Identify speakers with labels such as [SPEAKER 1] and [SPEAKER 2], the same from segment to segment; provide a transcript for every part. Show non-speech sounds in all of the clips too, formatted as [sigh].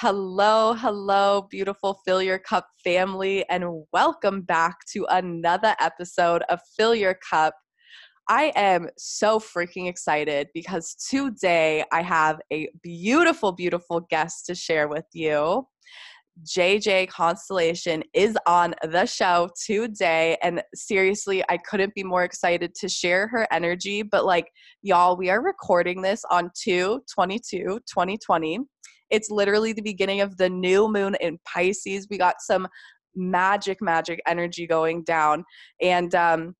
[SPEAKER 1] Hello, hello, beautiful Fill Your Cup family, and welcome back to another episode of Fill Your Cup. I am so freaking excited because today I have a beautiful, beautiful guest to share with you. JJ Constellation is on the show today. And seriously, I couldn't be more excited to share her energy. But like, y'all, we are recording this on 2 22 2020. It's literally the beginning of the new moon in Pisces. We got some magic, magic energy going down. And um,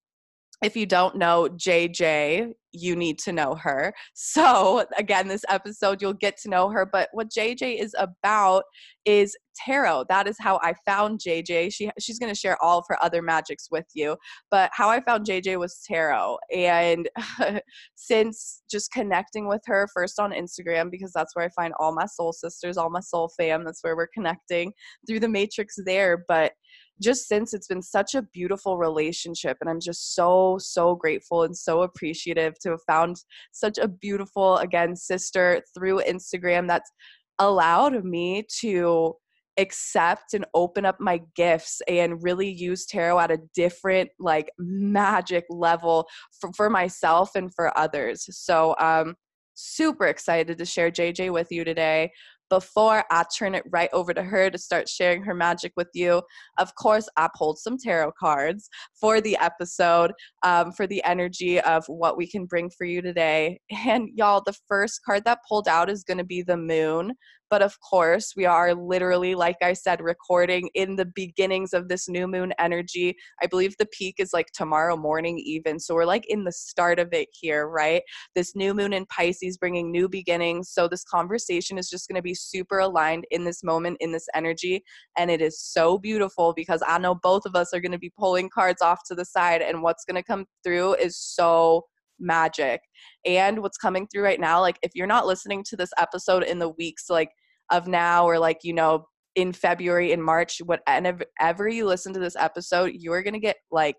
[SPEAKER 1] if you don't know JJ, you need to know her. [laughs] So, again, this episode, you'll get to know her. But what JJ is about is tarot. That is how I found JJ. She, she's going to share all of her other magics with you. But how I found JJ was tarot. And [laughs] since just connecting with her first on Instagram, because that's where I find all my soul sisters, all my soul fam, that's where we're connecting through the matrix there. But just since it's been such a beautiful relationship and i'm just so so grateful and so appreciative to have found such a beautiful again sister through instagram that's allowed me to accept and open up my gifts and really use tarot at a different like magic level for, for myself and for others. So um super excited to share jj with you today before I turn it right over to her to start sharing her magic with you, of course, I pulled some tarot cards for the episode, um, for the energy of what we can bring for you today. [laughs] And y'all, the first card that pulled out is going to be the moon. But of course, we are literally, like I said, recording in the beginnings of this new moon energy. I believe the peak is like tomorrow morning, even. So we're like in the start of it here, right? This new moon in Pisces bringing new beginnings. So this conversation is just going to be super aligned in this moment, in this energy. And it is so beautiful because I know both of us are going to be pulling cards off to the side, and what's going to come through is so magic. And what's coming through right now, like if you're not listening to this episode in the weeks like of now or like, you know, in February, in March, whatever you listen to this episode, you're gonna get like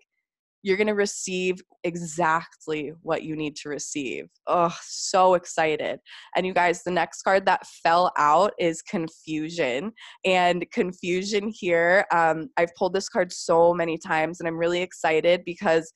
[SPEAKER 1] you're going to receive exactly what you need to receive. Oh, so excited. And you guys, the next card that fell out is confusion. And confusion here, um, I've pulled this card so many times and I'm really excited because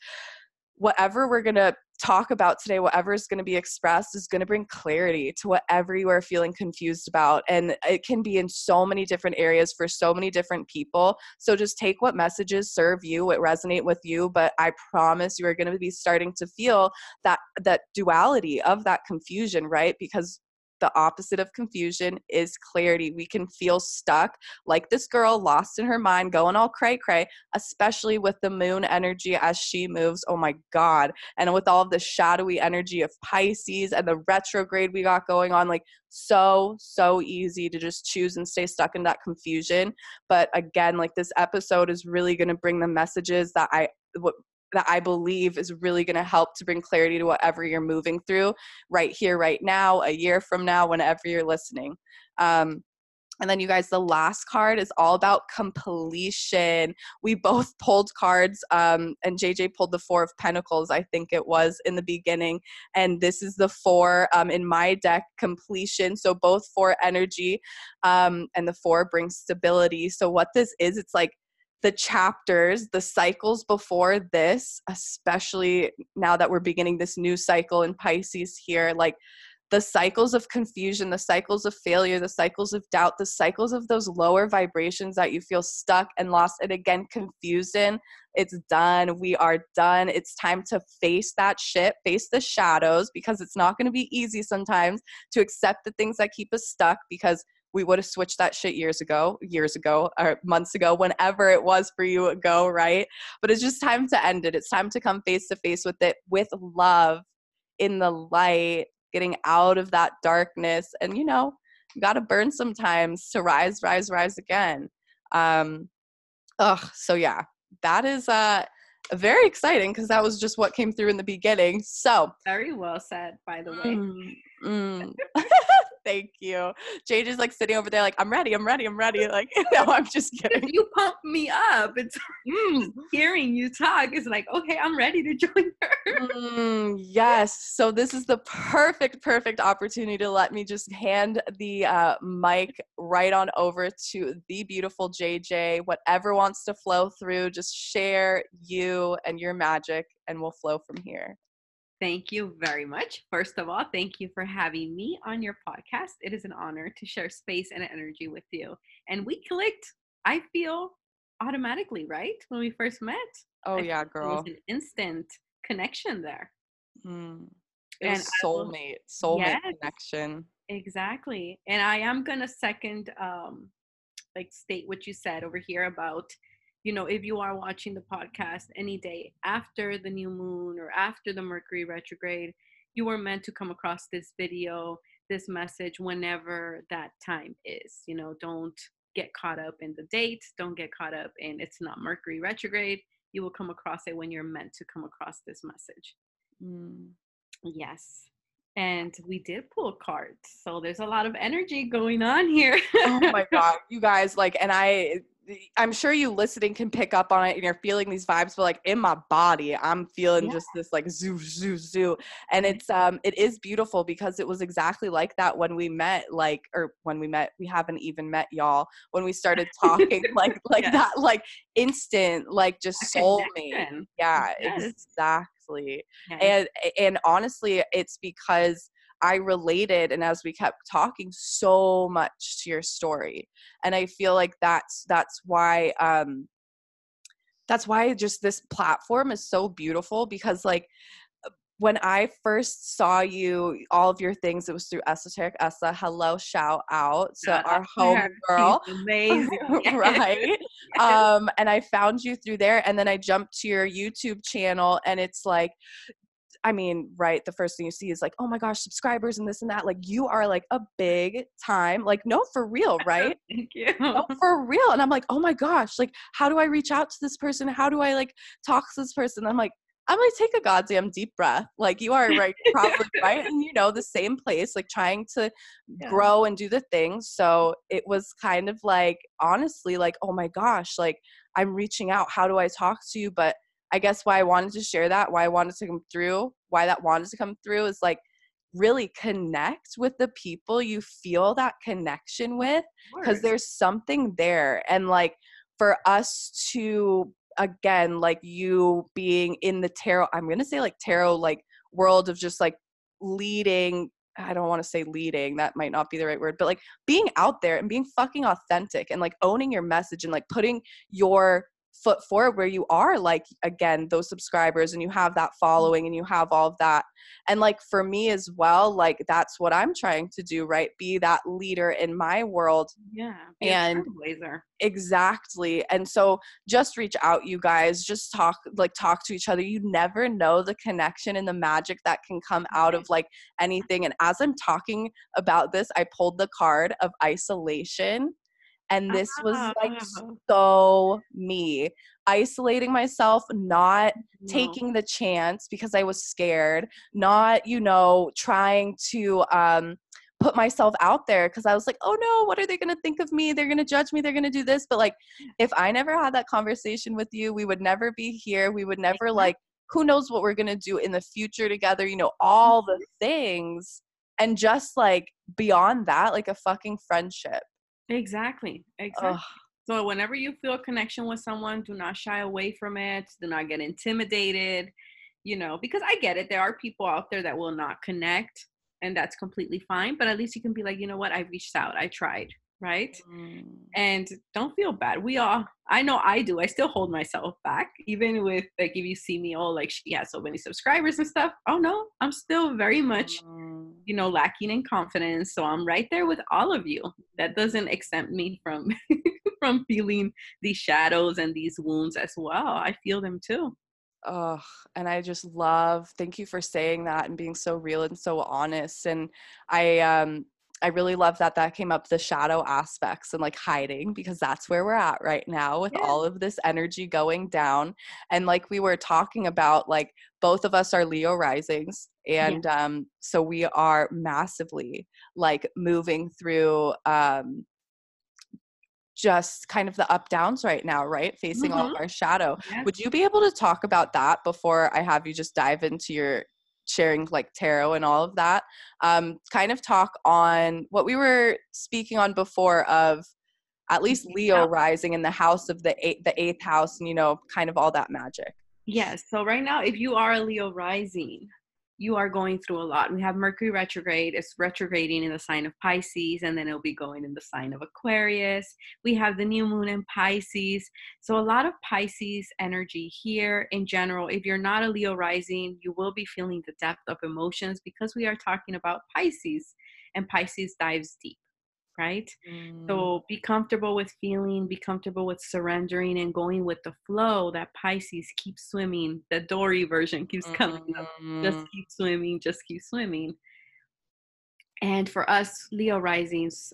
[SPEAKER 1] whatever we're going to talk about today, whatever is going to be expressed, is going to bring clarity to whatever you are feeling confused about. And it can be in so many different areas for so many different people. So just take what messages serve you, what resonate with you. But I promise you are going to be starting to feel that that duality of that confusion, right? Because the opposite of confusion is clarity. We can feel stuck, like this girl lost in her mind, going all cray cray, especially with the moon energy as she moves. Oh my God. And with all of the shadowy energy of Pisces and the retrograde we got going on, like so, so easy to just choose and stay stuck in that confusion. But again, like this episode is really going to bring the messages that I, what that I believe is really going to help to bring clarity to whatever you're moving through right here, right now, a year from now, whenever you're listening. Um, and then, you guys, the last card is all about completion. We both [laughs] pulled cards, um, and JJ pulled the Four of Pentacles, I think it was in the beginning. And this is the four um, in my deck completion. So, both four energy, um, and the four brings stability. So, what this is, it's like the chapters, the cycles before this, especially now that we're beginning this new cycle in Pisces here, like the cycles of confusion, the cycles of failure, the cycles of doubt, the cycles of those lower vibrations that you feel stuck and lost and again confused in. It's done. We are done. It's time to face that shit, face the shadows because it's not going to be easy sometimes to accept the things that keep us stuck because we would have switched that shit years ago, years ago, or months ago, whenever it was for you ago, right? But it's just time to end it. It's time to come face to face with it with love in the light, getting out of that darkness. And, you know, you got to burn sometimes to rise, rise, rise again. Um, ugh, so yeah, that is uh very exciting because that was just what came through in the beginning. So
[SPEAKER 2] very well said, by the way.
[SPEAKER 1] Mm, mm. [laughs] Thank you. Jade is like sitting over there, like, I'm ready, I'm ready, I'm ready. [laughs] Like, [laughs] no, I'm just kidding.
[SPEAKER 2] you pump me up. It's [laughs] mm. hearing you talk is like, okay, I'm ready to join her.
[SPEAKER 1] Mm, yes. So this is the perfect, perfect opportunity to let me just hand the uh, mic right on over to the beautiful JJ. Whatever wants to flow through, just share you and your magic, and we'll flow from here.
[SPEAKER 2] Thank you very much. First of all, thank you for having me on your podcast. It is an honor to share space and energy with you. And we clicked, I feel, automatically, right? When we first met.
[SPEAKER 1] Oh, yeah, girl.
[SPEAKER 2] It was an instant connection there.
[SPEAKER 1] Mm. It and was soulmate, soulmate yes, connection.
[SPEAKER 2] Exactly. And I am going to second, um, like, state what you said over here about you know, if you are watching the podcast any day after the new moon or after the Mercury retrograde, you are meant to come across this video, this message whenever that time is. You know, don't get caught up in the date, don't get caught up in it's not Mercury retrograde. You will come across it when you're meant to come across this message. Mm. Yes. And we did pull cards. So there's a lot of energy going on here.
[SPEAKER 1] oh my [laughs] God. You guys, like, and I, I'm sure you listening can pick up on it and you're feeling these vibes, but like in my body, I'm feeling yeah. just this like zoo, zoo, zoo. And it's um it is beautiful because it was exactly like that when we met, like or when we met, we haven't even met y'all, when we started talking, [laughs] like like yes. that, like instant, like just soulmate. Yeah, yes. exactly. Yes. And and honestly, it's because I related and as we kept talking so much to your story. And I feel like that's that's why um that's why just this platform is so beautiful because like when I first saw you, all of your things, it was through Esoteric Essa. Hello, shout out to our home girl. [laughs]
[SPEAKER 2] Amazing. [laughs]
[SPEAKER 1] right. Um, and I found you through there. And then I jumped to your YouTube channel and it's like I mean, right, the first thing you see is like, oh my gosh, subscribers and this and that. Like, you are like a big time, like, no, for real, [laughs] right?
[SPEAKER 2] Thank you.
[SPEAKER 1] No, for real. And I'm like, oh my gosh, like, how do I reach out to this person? How do I like talk to this person? I'm like, I'm like, take a goddamn deep breath. Like, you are right, [laughs] probably right. And, you know, the same place, like trying to yeah. grow and do the things. So it was kind of like, honestly, like, oh my gosh, like, I'm reaching out. How do I talk to you? But I guess why I wanted to share that, why I wanted to come through, why that wanted to come through is like really connect with the people you feel that connection with because there's something there. And like for us to, again, like you being in the tarot, I'm going to say like tarot, like world of just like leading I don't want to say leading, that might not be the right word, but like being out there and being fucking authentic and like owning your message and like putting your foot forward where you are like again those subscribers and you have that mm-hmm. following and you have all of that. And like for me as well like that's what i'm trying to do right? Be that leader in my world
[SPEAKER 2] yeah
[SPEAKER 1] and exactly. And so just reach out you guys. Just talk like talk to each other. You never know the connection and the magic that can come out of like anything. And as i'm talking about this i pulled the card of isolation and this was like [laughs] so me isolating myself not no. taking the chance because i was scared not you know trying to um put myself out there because I was like, oh no, what are they going to think of me? They're going to judge me. They're going to do this. But like, if I never had that conversation with you, we would never be here. We would never like, who knows what we're going to do in the future together, you know, all the mm-hmm. things. And just like beyond that, like a fucking friendship.
[SPEAKER 2] Exactly. Exactly. Ugh. So whenever you feel a connection with someone, do not shy away from it. Do not get intimidated. You know, because I get it. There are people out there that will not connect, and that's completely fine. But at least you can be like, you know what? I reached out. I tried right? Mm. And don't feel bad. We all, I know I do. I still hold myself back, even with like if you see me, oh, like she has so many subscribers and stuff. Oh no, I'm still very much, mm. you know, lacking in confidence. So I'm right there with all of you. That doesn't exempt me from [laughs] from feeling these shadows and these wounds as well. I feel them too.
[SPEAKER 1] Oh, and I just love. Thank you for saying that and being so real and so honest. And I um I really love that that came up the shadow aspects and like hiding because that's where we're at right now with yeah. all of this energy going down. And like we were talking about, like both of us are Leo risings. And yeah. um, so we are massively like moving through um, just kind of the up downs right now, right? Facing mm-hmm. all of our shadow. Would you be able to talk about that before I have you just dive into your sharing like tarot and all of that? Um, kind of talk on what we were speaking on before of at least Leo yeah. rising in the house of the eight, the eighth house, and you know, kind of all that magic.
[SPEAKER 2] Yes. So right now, if you are a Leo rising, you are going through a lot. We have Mercury retrograde, it's retrograding in the sign of Pisces, and then it'll be going in the sign of Aquarius. We have the new moon in Pisces. So, a lot of Pisces energy here in general. If you're not a Leo rising, you will be feeling the depth of emotions because we are talking about Pisces, and Pisces dives deep right? Mm. So be comfortable with feeling, be comfortable with surrendering and going with the flow that Pisces keeps swimming. The Dory version keeps coming mm. up. Just mm. keep swimming, just keep swimming. And for us, Leo risings,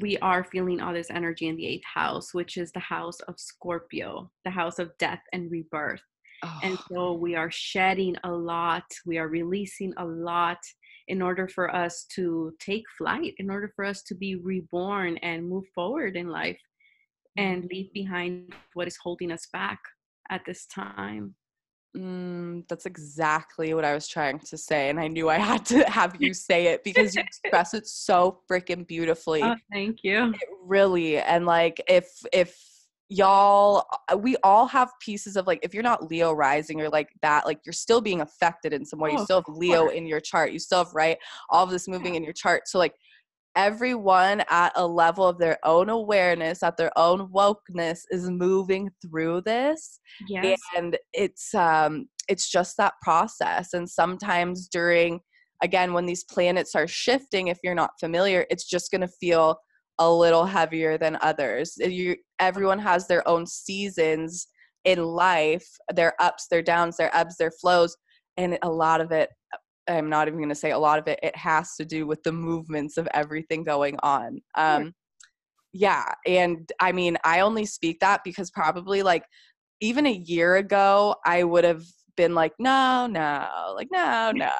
[SPEAKER 2] we are feeling all this energy in the eighth house, which is the house of Scorpio, the house of death and rebirth. Oh. And so we are shedding a lot, we are releasing a lot in order for us to take flight, in order for us to be reborn and move forward in life and leave mm-hmm. behind what is holding us back at this time.
[SPEAKER 1] Mm, that's exactly what I was trying to say. And I knew I had to [laughs] have you say it because you express it so freaking beautifully. [laughs]
[SPEAKER 2] Oh, thank you.
[SPEAKER 1] It really. And like if if y'all uh, we all have pieces of like if you're not leo rising or like that like you're still being affected in some way. Oh, you still have leo in your chart. You still have right all of this moving in your chart. So like everyone at a level of their own awareness at their own wokeness is moving through this. Yes. and it's um it's just that process. And sometimes during again when these planets are shifting if you're not familiar it's just going to feel a little heavier than others. You, everyone has their own seasons in life, their ups, their downs, their ebbs, their flows, and a lot of it. I'm not even going to say a lot of it. It has to do with the movements of everything going on. Um, yeah, and I mean, I only speak that because probably like even a year ago, I would have been like, no, no, like, no, [laughs] no.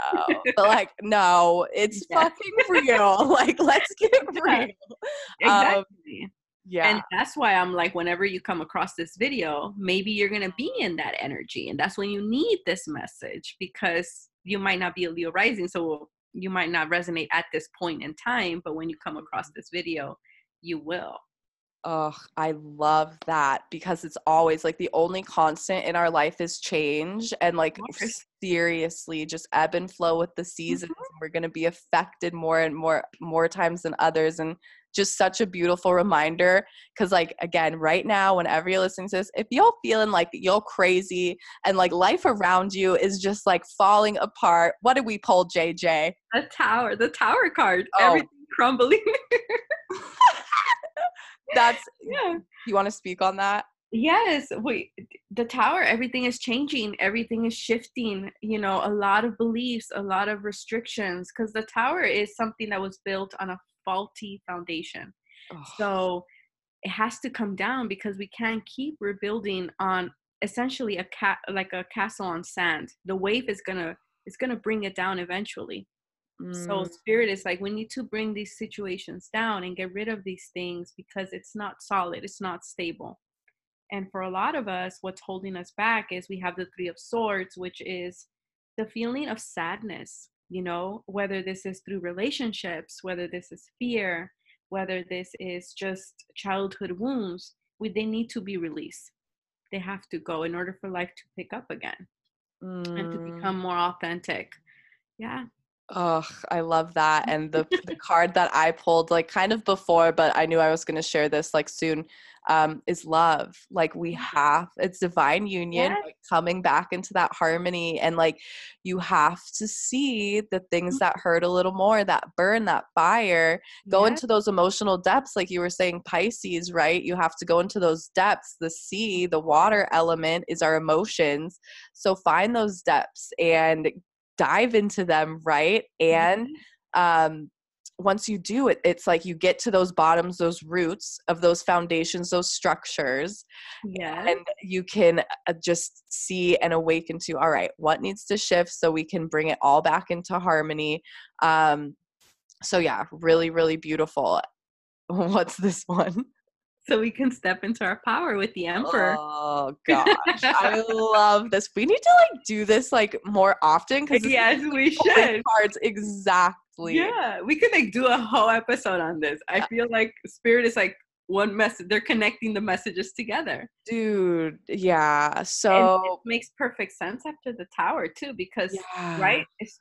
[SPEAKER 1] but like, no, it's yeah. fucking real. [laughs] like, let's get [laughs] real.
[SPEAKER 2] Exactly. Um, yeah. And that's why I'm like, whenever you come across this video, maybe you're going to be in that energy. And that's when you need this message because you might not be a Leo rising. So you might not resonate at this point in time. But when you come across this video, you will.
[SPEAKER 1] Oh, I love that because it's always like the only constant in our life is change and like seriously just ebb and flow with the seasons. Mm-hmm. We're going to be affected more and more more times than others and just such a beautiful reminder cuz like again right now whenever you're listening to this if you're feeling like you're crazy and like life around you is just like falling apart what did we pull JJ
[SPEAKER 2] the tower the tower card oh. everything crumbling [laughs]
[SPEAKER 1] that's yeah. You want to speak on that?
[SPEAKER 2] Yes, wait. The tower, everything is changing, everything is shifting. You know, a lot of beliefs, a lot of restrictions, because the tower is something that was built on a faulty foundation. Oh. So it has to come down because we can't keep rebuilding on essentially a cat like a castle on sand. The wave is gonna it's gonna bring it down eventually. So mm. spirit is like we need to bring these situations down and get rid of these things because it's not solid, it's not stable. And for a lot of us, what's holding us back is we have the three of swords, which is the feeling of sadness, you know, whether this is through relationships, whether this is fear, whether this is just childhood wounds, we, they need to be released. They have to go in order for life to pick up again mm. and to become mm. more authentic. Yeah.
[SPEAKER 1] Oh, I love that. [laughs] And the the card that I pulled like kind of before, but I knew I was going to share this like soon um is love. Like we mm-hmm. have it's divine union yes. like, coming back into that harmony and like you have to see the things mm-hmm. that hurt a little more, that burn, that fire, go yes. into those emotional depths like you were saying Pisces, right? You have to go into those depths. The sea, the water element is our emotions. So find those depths and dive into them right? And mm-hmm. um once you do it it's like you get to those bottoms those roots of those foundations those structures
[SPEAKER 2] yeah
[SPEAKER 1] and you can uh, just see and awaken to all right what needs to shift so we can bring it all back into harmony? Um so yeah really really beautiful. [laughs] What's this one
[SPEAKER 2] so we can step into our power with the emperor.
[SPEAKER 1] Oh [laughs] gosh, I love this. We need to like do this like more often because
[SPEAKER 2] yes, we should.
[SPEAKER 1] Cards exactly.
[SPEAKER 2] Yeah, we could like do a whole episode on this. I feel like spirit is like one message. They're connecting the messages together.
[SPEAKER 1] Dude, yeah. So
[SPEAKER 2] and it makes perfect sense after the tower too, because yeah. right, it's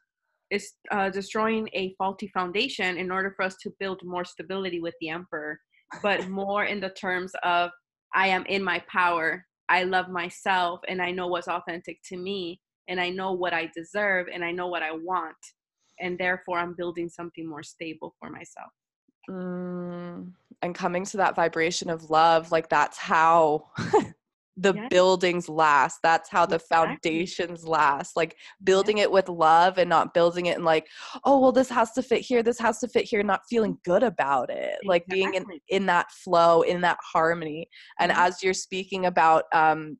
[SPEAKER 2] it's uh, destroying a faulty foundation in order for us to build more stability with the emperor but more in the terms of I am in my power. I love myself and I know what's authentic to me and I know what I deserve and I know what I want. And therefore, I'm building something more stable for myself.
[SPEAKER 1] Mm, and coming to that vibration of love, like that's how [laughs] the yes. buildings last. That's how the exactly. foundations last. Like building it with love and not building it in like, oh, well, this has to fit here, this has to fit here, not feeling good about it. Exactly. Like being in, in that flow, in that harmony. And mm-hmm. as you're speaking about um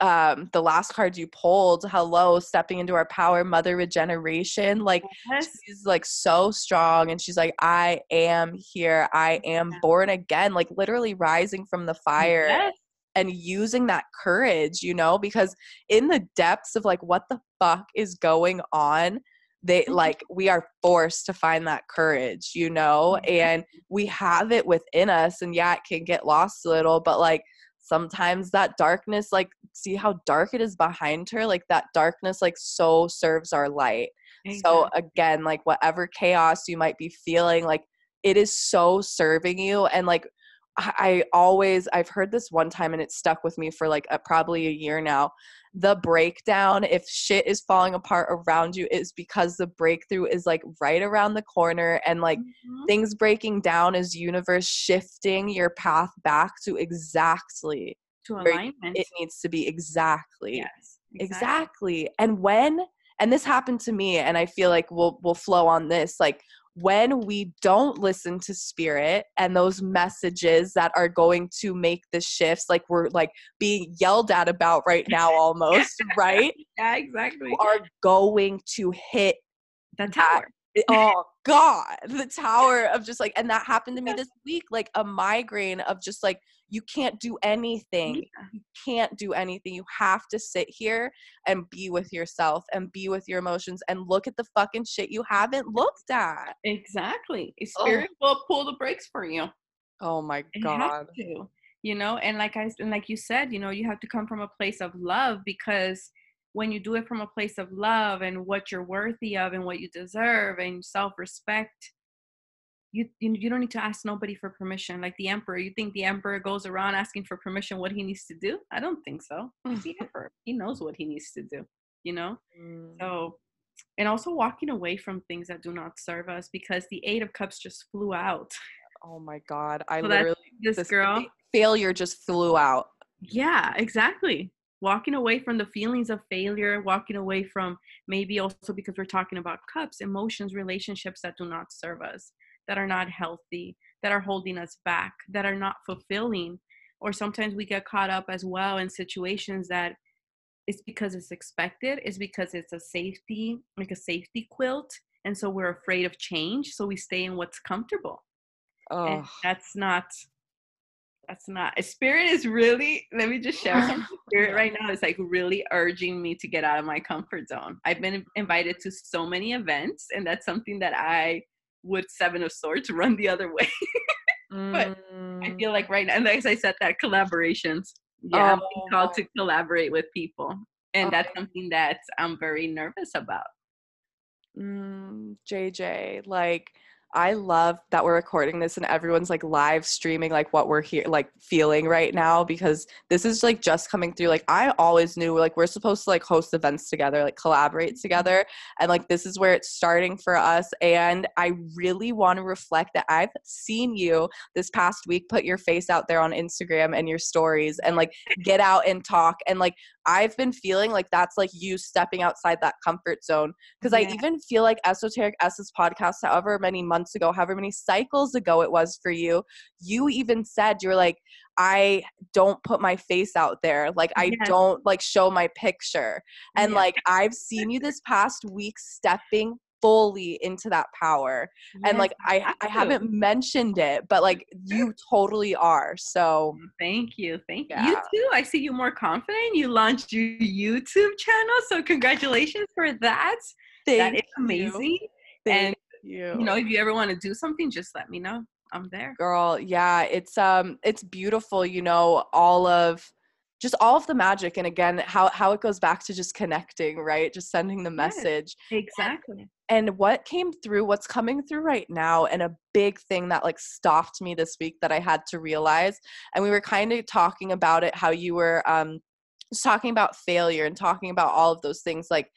[SPEAKER 1] um the last card you pulled hello stepping into our power mother regeneration like yes. she's like so strong and she's like i am here i am born again like literally rising from the fire yes and using that courage, you know, because in the depths of like what the fuck is going on, they mm-hmm. like we are forced to find that courage, you know, and we have it within us. And yeah, it can get lost a little, but like sometimes that darkness, like see how dark it is behind her, like that darkness, like so serves our light. Exactly. So again, like whatever chaos you might be feeling, like it is so serving you and like I always I've heard this one time and it stuck with me for like a, probably a year now. The breakdown if shit is falling apart around you is because the breakthrough is like right around the corner and like mm-hmm. things breaking down is universe shifting your path back to exactly
[SPEAKER 2] to alignment.
[SPEAKER 1] It needs to be exactly.
[SPEAKER 2] Yes.
[SPEAKER 1] Exactly. exactly. And when and this happened to me and I feel like we'll we'll flow on this like when we don't listen to spirit and those messages that are going to make the shifts like we're like being yelled at about right [laughs] now almost right?
[SPEAKER 2] Yeah exactly.
[SPEAKER 1] Are going to hit
[SPEAKER 2] the tower
[SPEAKER 1] oh god the tower of just like and that happened to me this [laughs] week like a migraine of just like you can't do anything. Yeah. You can't do anything. You have to sit here and be with yourself and be with your emotions and look at the fucking shit you haven't looked at.
[SPEAKER 2] Exactly. Oh. Spirit will pull the brakes for you.
[SPEAKER 1] Oh my god.
[SPEAKER 2] You know, and like I and like you said, you know, you have to come from a place of love because when you do it from a place of love and what you're worthy of and what you deserve and self-respect you, you you don't need to ask nobody for permission. Like the emperor you think the emperor goes around asking for permission what he needs to do? I don't think so. [laughs] He's the emperor. He knows what he needs to do you know? Mm. so and also walking away from things that do not serve us because the eight of cups just flew out.
[SPEAKER 1] Oh my god. I so literally
[SPEAKER 2] this, this girl
[SPEAKER 1] failure just flew out.
[SPEAKER 2] Yeah exactly walking away from the feelings of failure walking away from maybe also because we're talking about cups emotions relationships that do not serve us that are not healthy, that are holding us back, that are not fulfilling. Or sometimes we get caught up as well in situations that it's because it's expected, it's because it's a safety, like a safety quilt. And so we're afraid of change. So we stay in what's comfortable. Oh. And that's not that's not spirit is really let me just share some [laughs] spirit right now is like really urging me to get out of my comfort zone i've been invited to so many events and that's something that i would Seven of Swords [laughs] run the other way. [laughs] but mm. I feel like right now, and as I said, that collaborations. Yeah, oh. I'm called to collaborate with people, and okay. that's something that I'm very nervous about.
[SPEAKER 1] Mm, JJ, like I love that we're recording this and everyone's like live streaming like what we're here like feeling right now because this is like just coming through. Like I always knew like we're supposed to like host events together, like collaborate together. And like this is where it's starting for us. And I really want to reflect that I've seen you this past week put your face out there on Instagram and your stories and like get out and talk. And like I've been feeling like that's like you stepping outside that comfort zone. Cause yeah. I even feel like Esoteric S's podcast, however many months months ago, however many cycles ago it was for you, you even said you're like, I don't put my face out there. Like I yes. don't like show my picture. And like I've seen you this past week stepping fully into that power. Yes, and like i i haven't mentioned it but like you totally are. So
[SPEAKER 2] mm, thank you thank yeah. you you too i see you more confident. You launched your youtube channel so congratulations for that. Thank that is amazing. And you. you know if you ever want to do something just let me know. I'm there.
[SPEAKER 1] Girl yeah it's um it's beautiful you know all of just all of the magic and again how how it goes back to just connecting right? Just sending the message.
[SPEAKER 2] yes, exactly.
[SPEAKER 1] And, and what came through what's coming through right now and a big thing that like stopped me this week that i had to realize and we were kind of talking about it how you were um just talking about failure and talking about all of those things like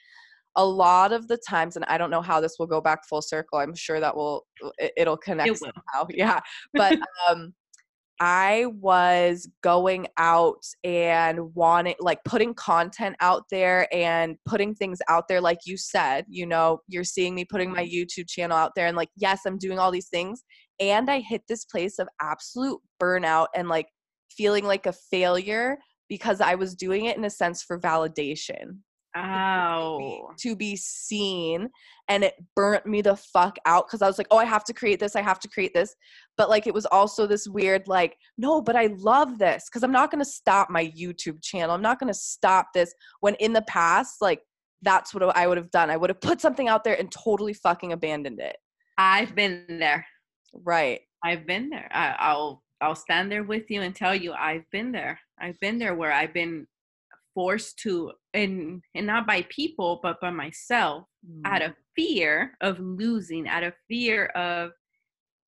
[SPEAKER 1] a lot of the times and i don't know how this will go back full circle i'm sure that will it, will connect it will. somehow yeah [laughs] but um I was going out and wanting, like, putting content out there and putting things out there, like you said, you know, you're seeing me putting my YouTube channel out there, and like, yes, I'm doing all these things. And I hit this place of absolute burnout and like feeling like a failure because I was doing it in a sense for validation.
[SPEAKER 2] Ow.
[SPEAKER 1] To be seen. And it burnt me the fuck out because I was like, oh, I have to create this. I have to create this. But like, it was also this weird, like, no, but I love this because I'm not going to stop my YouTube channel. I'm not going to stop this. When in the past, like, that's what I would have done. I would have put something out there and totally fucking abandoned it.
[SPEAKER 2] I've been there.
[SPEAKER 1] Right.
[SPEAKER 2] I've been there. I, I'll I'll stand there with you and tell you I've been there. I've been there where I've been forced to and and not by people but by myself mm. out of fear of losing out of fear of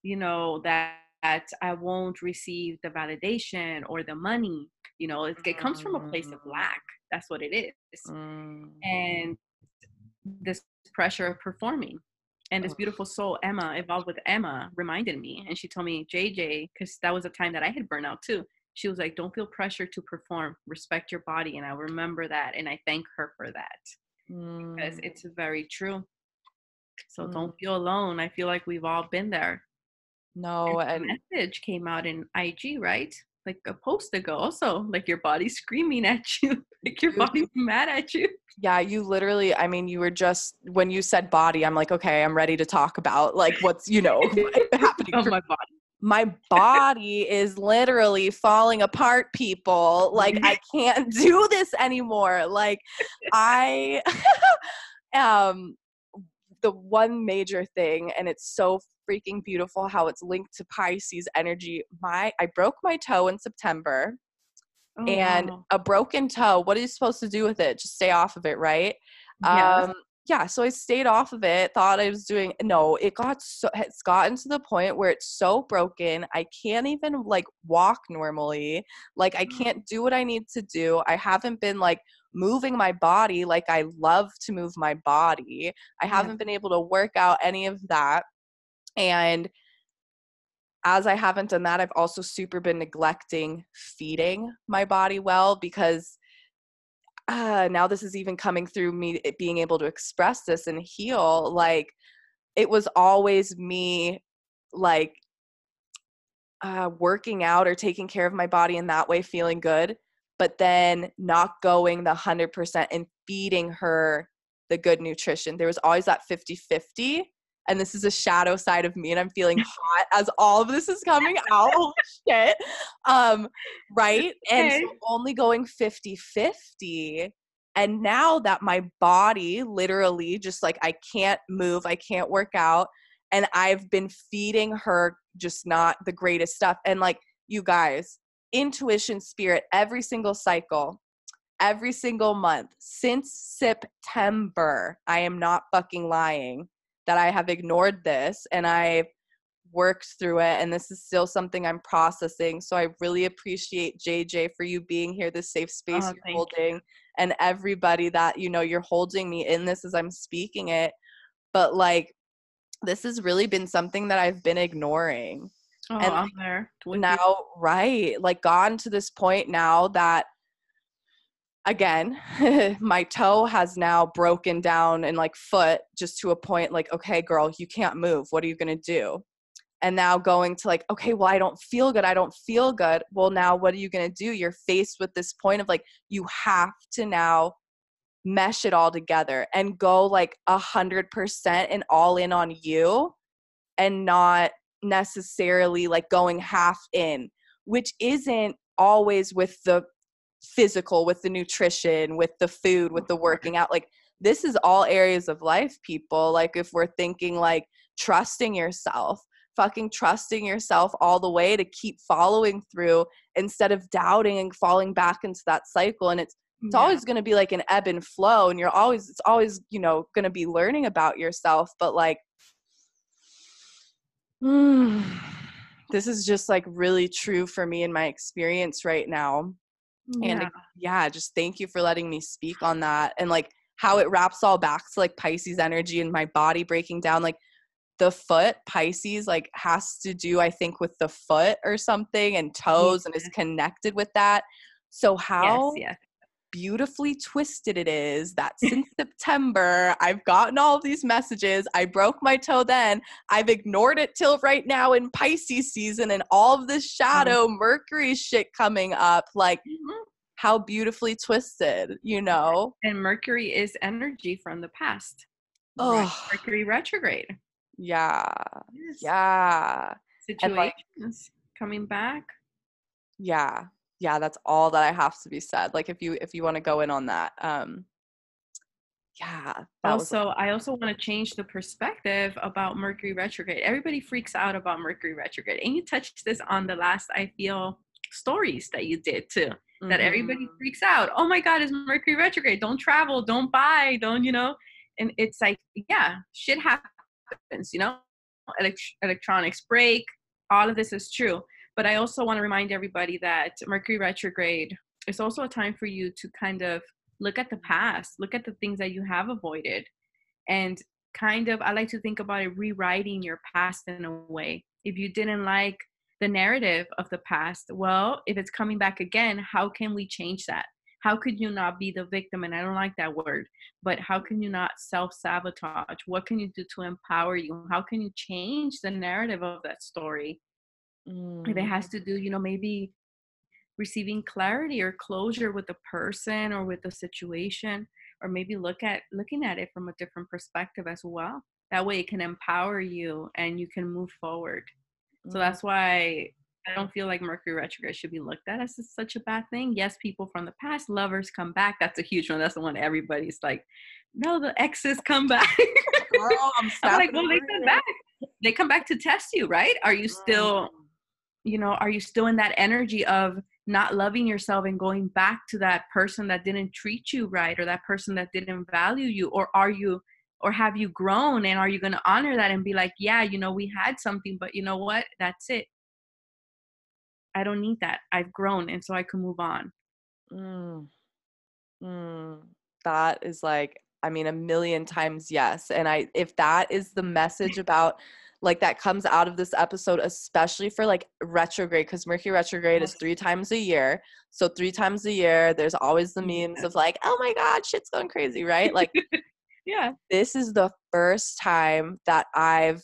[SPEAKER 2] you know that, that i won't receive the validation or the money you know it, it comes from a place of mm. lack that's what it is mm. and this pressure of performing and this beautiful soul emma evolved with emma reminded me and she told me jj because that was a time that i had burnout too she was like, don't feel pressure to perform, respect your body. And I remember that. And I thank her for that mm. because it's very true. So mm. don't feel alone. I feel like we've all been there.
[SPEAKER 1] No, and,
[SPEAKER 2] and message came out in IG, right? Like a post ago, also like your body screaming at you, [laughs] like your body mad at you.
[SPEAKER 1] Yeah, you literally. I mean, you were just when you said body, I'm like, okay, I'm ready to talk about like what's you know [laughs] [laughs] happening.
[SPEAKER 2] oh, my body
[SPEAKER 1] my body is literally falling apart people like i [laughs] can't do this anymore like i [laughs] um the one major thing and it's so freaking beautiful how it's linked to pisces energy my i broke my toe in september oh, and wow. a broken toe what are you supposed to do with it just stay off of it right yes. um yeah, so I stayed off of it, thought I was doing no, it got so it's gotten to the point where it's so broken. I can't even like walk normally. Like I mm. can't do what I need to do. I haven't been like moving my body like I love to move my body. I haven't yeah. been able to work out any of that. And as I haven't done that, I've also super been neglecting feeding my body well because uh, now this is even coming through me being able to express this and heal like it was always me like uh, working out or taking care of my body in that way feeling good but then not going the 100% and feeding her the good nutrition. There was always that 50-50 and this is a shadow side of me and i'm feeling [laughs] hot as all of this is coming out. Shit. Um right? Okay. and so only going 50 50 and now that my body literally just like i can't move i can't work out and i've been feeding her just not the greatest stuff and like you guys intuition spirit every single cycle every single month since september i am not fucking lying that I have ignored this and I've worked through it and this is still something I'm processing. So I really appreciate JJ for you being here, this safe space oh, you're holding, you. and everybody that you know you're holding me in this as I'm speaking it. But like this has really been something that I've been ignoring.
[SPEAKER 2] Oh, and I'm there.
[SPEAKER 1] Now, right, like gone to this point now that again, [laughs] my toe has now broken down and like foot just to a point like, okay, girl, you can't move. What are you going to do? And now going to like, okay, well, I don't feel good. I don't feel good. Well, now what are you going to do? You're faced with this point of like, you have to now mesh it all together and go like a hundred percent and all in on you and not necessarily like going half in, which isn't always with the physical, with the nutrition, with the food, with the working out. Like, this is all areas of life, people. Like, if we're thinking like trusting yourself, fucking trusting yourself all the way to keep following through instead of doubting and falling back into that cycle. And it's, it's yeah. always going to be like an ebb and flow and you're always it's always you know going to be learning about yourself but like mm, [sighs] this is just like really true for me in my experience right now yeah. and yeah. just thank you for letting me speak on that and like how it wraps all back to like pisces energy and my body breaking down like the foot pisces like has to do i think with the foot or something and toes and is connected with that. So how yes, yes beautifully twisted it is that since September, I've gotten all of these messages. I broke my toe then. I've ignored it till right now in Pisces season and all of this mm-hmm. shadow mm-hmm. Mercury shit coming up. Like, mm-hmm. how beautifully twisted, you know?
[SPEAKER 2] And Mercury is energy from the past. Oh, Mercury retrograde.
[SPEAKER 1] Yeah. Yes. Yeah.
[SPEAKER 2] Situations like, coming back.
[SPEAKER 1] Yeah yeah that's all that i have to be said like if you if you want to go in on that um yeah
[SPEAKER 2] also was- i also want to change the perspective about mercury retrograde everybody freaks out about mercury retrograde and you touched this on the last i feel stories that you did too mm-hmm. that everybody mm-hmm. freaks out oh my god is mercury retrograde don't travel don't buy don't you know and it's like yeah shit happens you know Elect- electronics break all of this is true but I also want to remind everybody that Mercury retrograde is also a time for you to kind of look at the past, look at the things that you have avoided, and kind of, I like to think about it rewriting your past in a way. If you didn't like the narrative of the past, well, if it's coming back again, how can we change that? How could you not be the victim? And I don't like that word, but how can you not self sabotage? What can you do to empower you? How can you change the narrative of that story Mm. If it has to do, you know, maybe receiving clarity or closure with the person or with the situation, or maybe look at looking at it from a different perspective as well. That way it can empower you and you can move forward. Mm. So that's why I don't feel like Mercury retrograde should be looked at as such a bad thing. Yes, people from the past, lovers come back. That's a huge one. That's the one everybody's like, no, the exes come [laughs] back. Girl, I'm, I'm like, well, they come back. They come back to test you, right? Are you still mm you know are you still in that energy of not loving yourself and going back to that person that didn't treat you right or that person that didn't value you? Or are you or have you grown and are you going to honor that and be like yeah you know we had something but you know what? That's it. I don't need that. I've grown and so i can move on.
[SPEAKER 1] Mm. Mm. that is like i mean a million times yes and i if that is the message about like that comes out of this episode especially for like retrograde because mercury retrograde is three times a year. So three times a year there's always the memes of like oh my god shit's going crazy right? Like [laughs]
[SPEAKER 2] yeah.
[SPEAKER 1] this is the first time that i've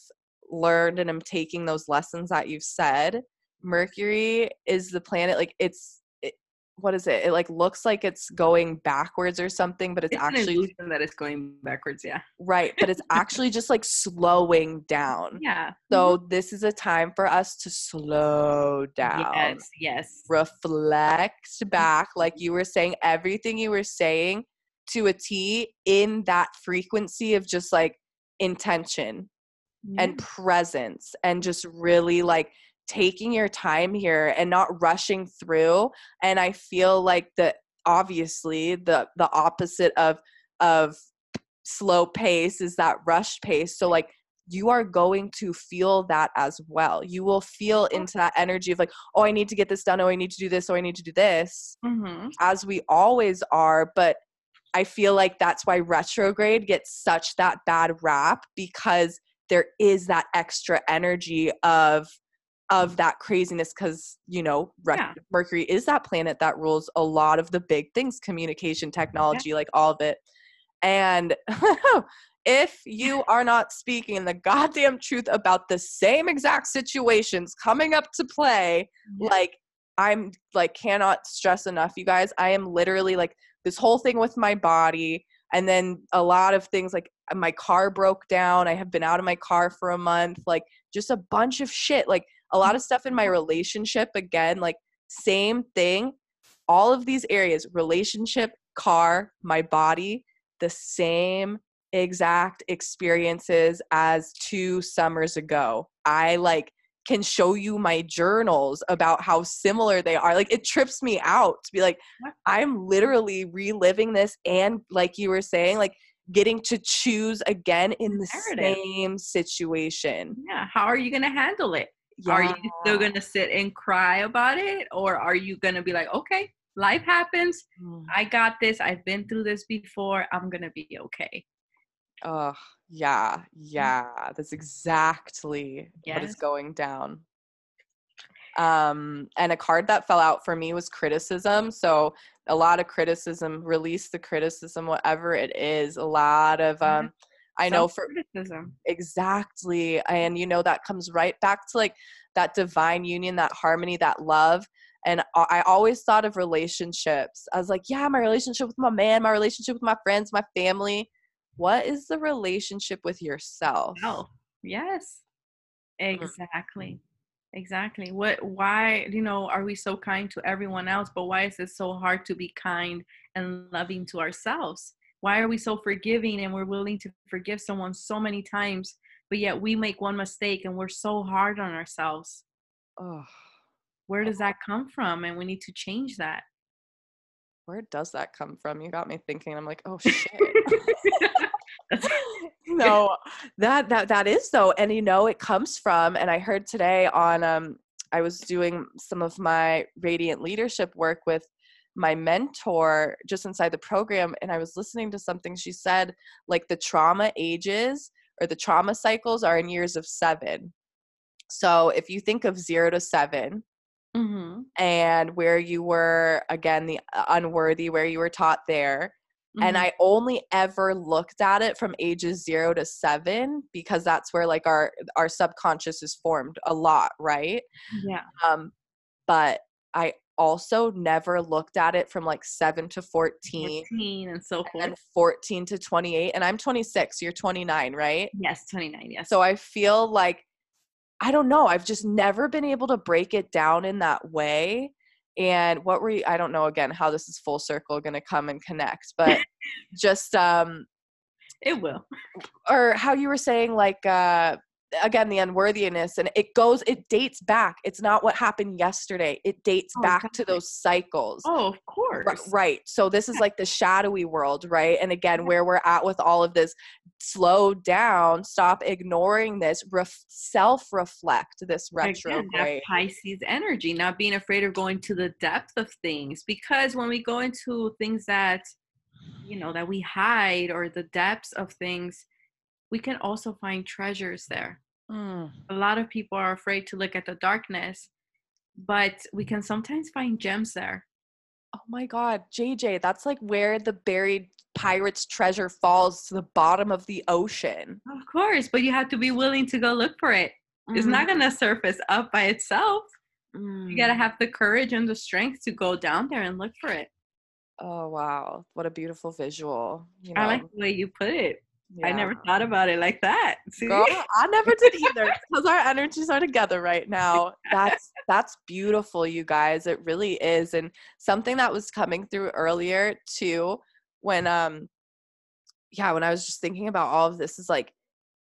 [SPEAKER 1] learned and i'm taking those lessons that you've said. Mercury is the planet like it's what is it? It like looks like it's going backwards or something, but it's,
[SPEAKER 2] it's
[SPEAKER 1] actually
[SPEAKER 2] that it's going backwards. Yeah,
[SPEAKER 1] right. But it's [laughs] actually just like slowing down.
[SPEAKER 2] Yeah.
[SPEAKER 1] So mm-hmm. this is a time for us to slow down.
[SPEAKER 2] Yes. Yes.
[SPEAKER 1] Reflect back, like you were saying. Everything you were saying to a T in that frequency of just like intention yeah. and presence and just really like taking your time here and not rushing through and i feel like the obviously the the opposite of of slow pace is that rush pace. So like you are going to feel that as well. You will feel into that energy of like oh i need to get this done. Oh i need to do this. Oh i need to do this mm-hmm. as we always are but i feel like that's why retrograde gets such that bad rap because there is that extra energy of of that craziness because you know yeah. mercury is that planet that rules a lot of the big things communication technology yeah. like all of it and [laughs] if you are not speaking the goddamn truth about the same exact situations coming up to play yeah. like i'm like cannot stress enough you guys i am literally like this whole thing with my body and then a lot of things like my car broke down i have been out of my car for a month like just a bunch of shit like a mm-hmm. lot of stuff in my relationship again like same thing. All of these areas relationship car my body the same exact experiences as two summers ago. I like can show you my journals about how similar they are. Like it trips me out to be like i'm literally reliving this and like you were saying like getting to choose again in the Narrative. same situation.
[SPEAKER 2] Yeah how are you going to handle it yeah. Are you still going to sit and cry about it? Or are you going to be like, okay, life happens. Mm. I got this. I've been through this before. I'm going to be okay.
[SPEAKER 1] Oh, yeah. Yeah. That's exactly yes. what is going down. Um, and a card that fell out for me was criticism. So a lot of criticism, release the criticism, whatever it is. A lot of um, I know for criticism. Exactly. And you know that comes right back to like that divine union, that harmony, that love. And I always thought of relationships. I was like, yeah, my relationship with my man, my relationship with my friends, my family. What is the relationship with yourself?
[SPEAKER 2] Oh, yes. Mm. Exactly. Exactly. What why, you know, are we so kind to everyone else, but why is it so hard to be kind and loving to ourselves? Why are we so forgiving and we're willing to forgive someone so many times but yet we make one mistake and we're so hard on ourselves? Oh where does that come from? And we need to change that.
[SPEAKER 1] Where does that come from? You got me thinking. I'm like oh shit. [laughs] [laughs] No that that that is though and you know it comes from and i heard today on um i was doing some of my radiant leadership work with my mentor just inside the program and I was listening to something she said like the trauma ages or the trauma cycles are in years of 7. So if you think of 0 to 7 mm-hmm. and where you were again the uh, unworthy where you were taught there Mm-hmm. and i only ever looked at it from ages 0 to 7 because that's where like our our subconscious is formed a lot right
[SPEAKER 2] yeah
[SPEAKER 1] um but i also never looked at it from like 7 to 14,
[SPEAKER 2] 14 and so forth
[SPEAKER 1] and 14 to 28 and i'm 26 you're 29 right?
[SPEAKER 2] Yes 29 yes.
[SPEAKER 1] So i feel like i don't know i've just never been able to break it down in that way and what were you i don't know again how this is full circle going to come and connect but [laughs] just um
[SPEAKER 2] it will.
[SPEAKER 1] or how you were saying like uh again the unworthiness and it goes it dates back. It's not what happened yesterday. It dates oh, back to those cycles.
[SPEAKER 2] Oh of course. R-
[SPEAKER 1] right. So this is like the [laughs] shadowy world right? And again where we're at with all of this slow down stop ignoring this ref- self reflect this retrograde. Again,
[SPEAKER 2] pisces energy not being afraid of going to the depth of things because when we go into things that you know that we hide or the depths of things we can also find treasures there. Mm. A lot of people are afraid to look at the darkness, but we can sometimes find gems there.
[SPEAKER 1] Oh my God, JJ, that's like where the buried pirate's treasure falls to the bottom of the ocean.
[SPEAKER 2] Of course, but you have to be willing to go look for it. Mm. It's not mm-hmm. going to surface up by itself. Mm. You got to have the courage and the strength to go down there and look for it.
[SPEAKER 1] Oh, wow. What a beautiful visual.
[SPEAKER 2] You know? I like the way you put it. Yeah. I never thought about it like that.
[SPEAKER 1] See? Girl, I never did either because our energies are together right now. [laughs] That's that's beautiful, you guys. It really is. And something that was coming through earlier too, when um yeah, when I was just thinking about all of this is like